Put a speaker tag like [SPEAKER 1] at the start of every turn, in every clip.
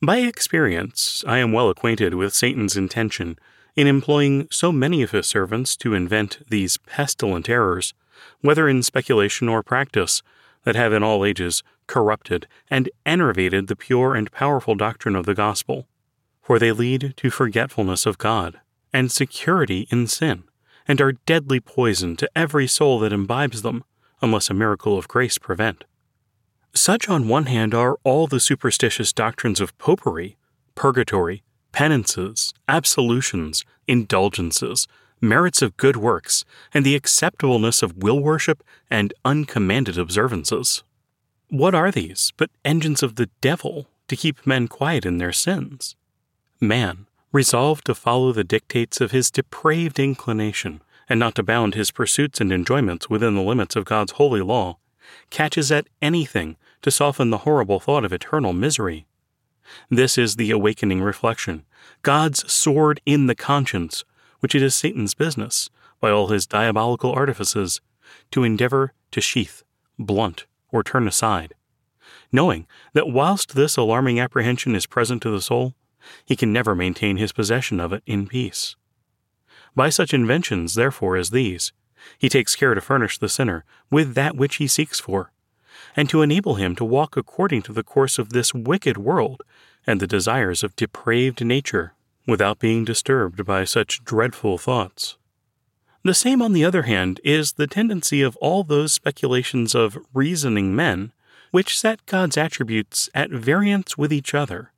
[SPEAKER 1] By experience, I am well acquainted with Satan's intention in employing so many of his servants to invent these pestilent errors, whether in speculation or practice, that have in all ages corrupted and enervated the pure and powerful doctrine of the gospel. For they lead to forgetfulness of God and security in sin, and are deadly poison to every soul that imbibes them, unless a miracle of grace prevent. Such, on one hand, are all the superstitious doctrines of popery, purgatory, penances, absolutions, indulgences, merits of good works, and the acceptableness of will worship and uncommanded observances. What are these but engines of the devil to keep men quiet in their sins? Man, resolved to follow the dictates of his depraved inclination, and not to bound his pursuits and enjoyments within the limits of God's holy law, catches at anything to soften the horrible thought of eternal misery. This is the awakening reflection, God's sword in the conscience, which it is Satan's business, by all his diabolical artifices, to endeavor to sheath, blunt, or turn aside, knowing that whilst this alarming apprehension is present to the soul, he can never maintain his possession of it in peace. By such inventions, therefore, as these, he takes care to furnish the sinner with that which he seeks for, and to enable him to walk according to the course of this wicked world and the desires of depraved nature without being disturbed by such dreadful thoughts. The same, on the other hand, is the tendency of all those speculations of reasoning men which set God's attributes at variance with each other,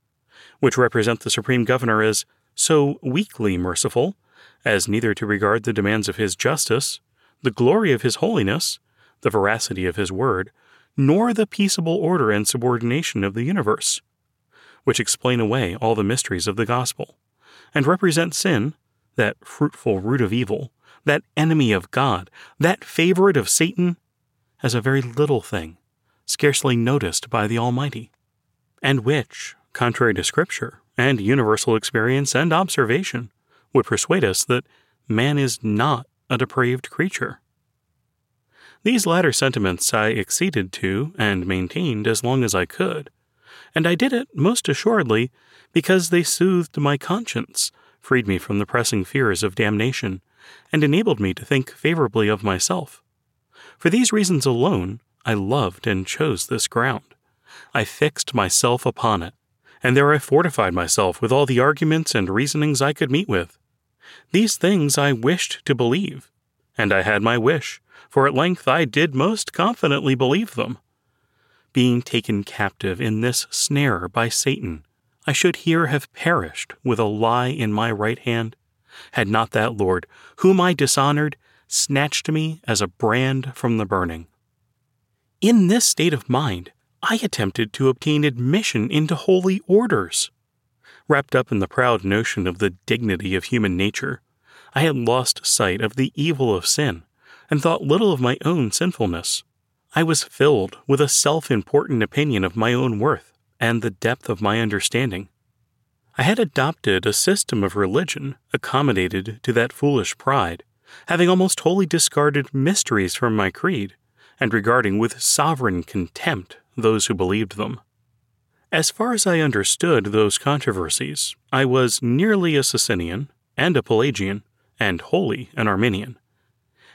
[SPEAKER 1] which represent the Supreme Governor as so weakly merciful as neither to regard the demands of his justice, the glory of his holiness, the veracity of his word, nor the peaceable order and subordination of the universe, which explain away all the mysteries of the gospel, and represent sin, that fruitful root of evil, that enemy of God, that favorite of Satan, as a very little thing, scarcely noticed by the Almighty, and which, contrary to Scripture and universal experience and observation, would persuade us that man is not a depraved creature. These latter sentiments I acceded to and maintained as long as I could, and I did it most assuredly because they soothed my conscience, freed me from the pressing fears of damnation, and enabled me to think favorably of myself. For these reasons alone, I loved and chose this ground. I fixed myself upon it, and there I fortified myself with all the arguments and reasonings I could meet with. These things I wished to believe, and I had my wish, for at length I did most confidently believe them. Being taken captive in this snare by Satan, I should here have perished with a lie in my right hand, had not that Lord, whom I dishonored, snatched me as a brand from the burning. In this state of mind, I attempted to obtain admission into holy orders. Wrapped up in the proud notion of the dignity of human nature, I had lost sight of the evil of sin and thought little of my own sinfulness. I was filled with a self important opinion of my own worth and the depth of my understanding. I had adopted a system of religion accommodated to that foolish pride, having almost wholly discarded mysteries from my creed, and regarding with sovereign contempt those who believed them. As far as I understood those controversies, I was nearly a Socinian and a Pelagian, and wholly an Arminian.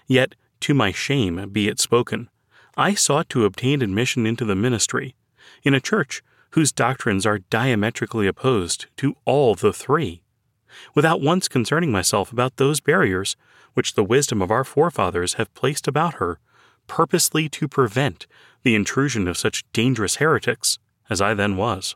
[SPEAKER 1] Yet, to my shame be it spoken, I sought to obtain admission into the ministry in a church whose doctrines are diametrically opposed to all the three, without once concerning myself about those barriers which the wisdom of our forefathers have placed about her, purposely to prevent the intrusion of such dangerous heretics as I then was.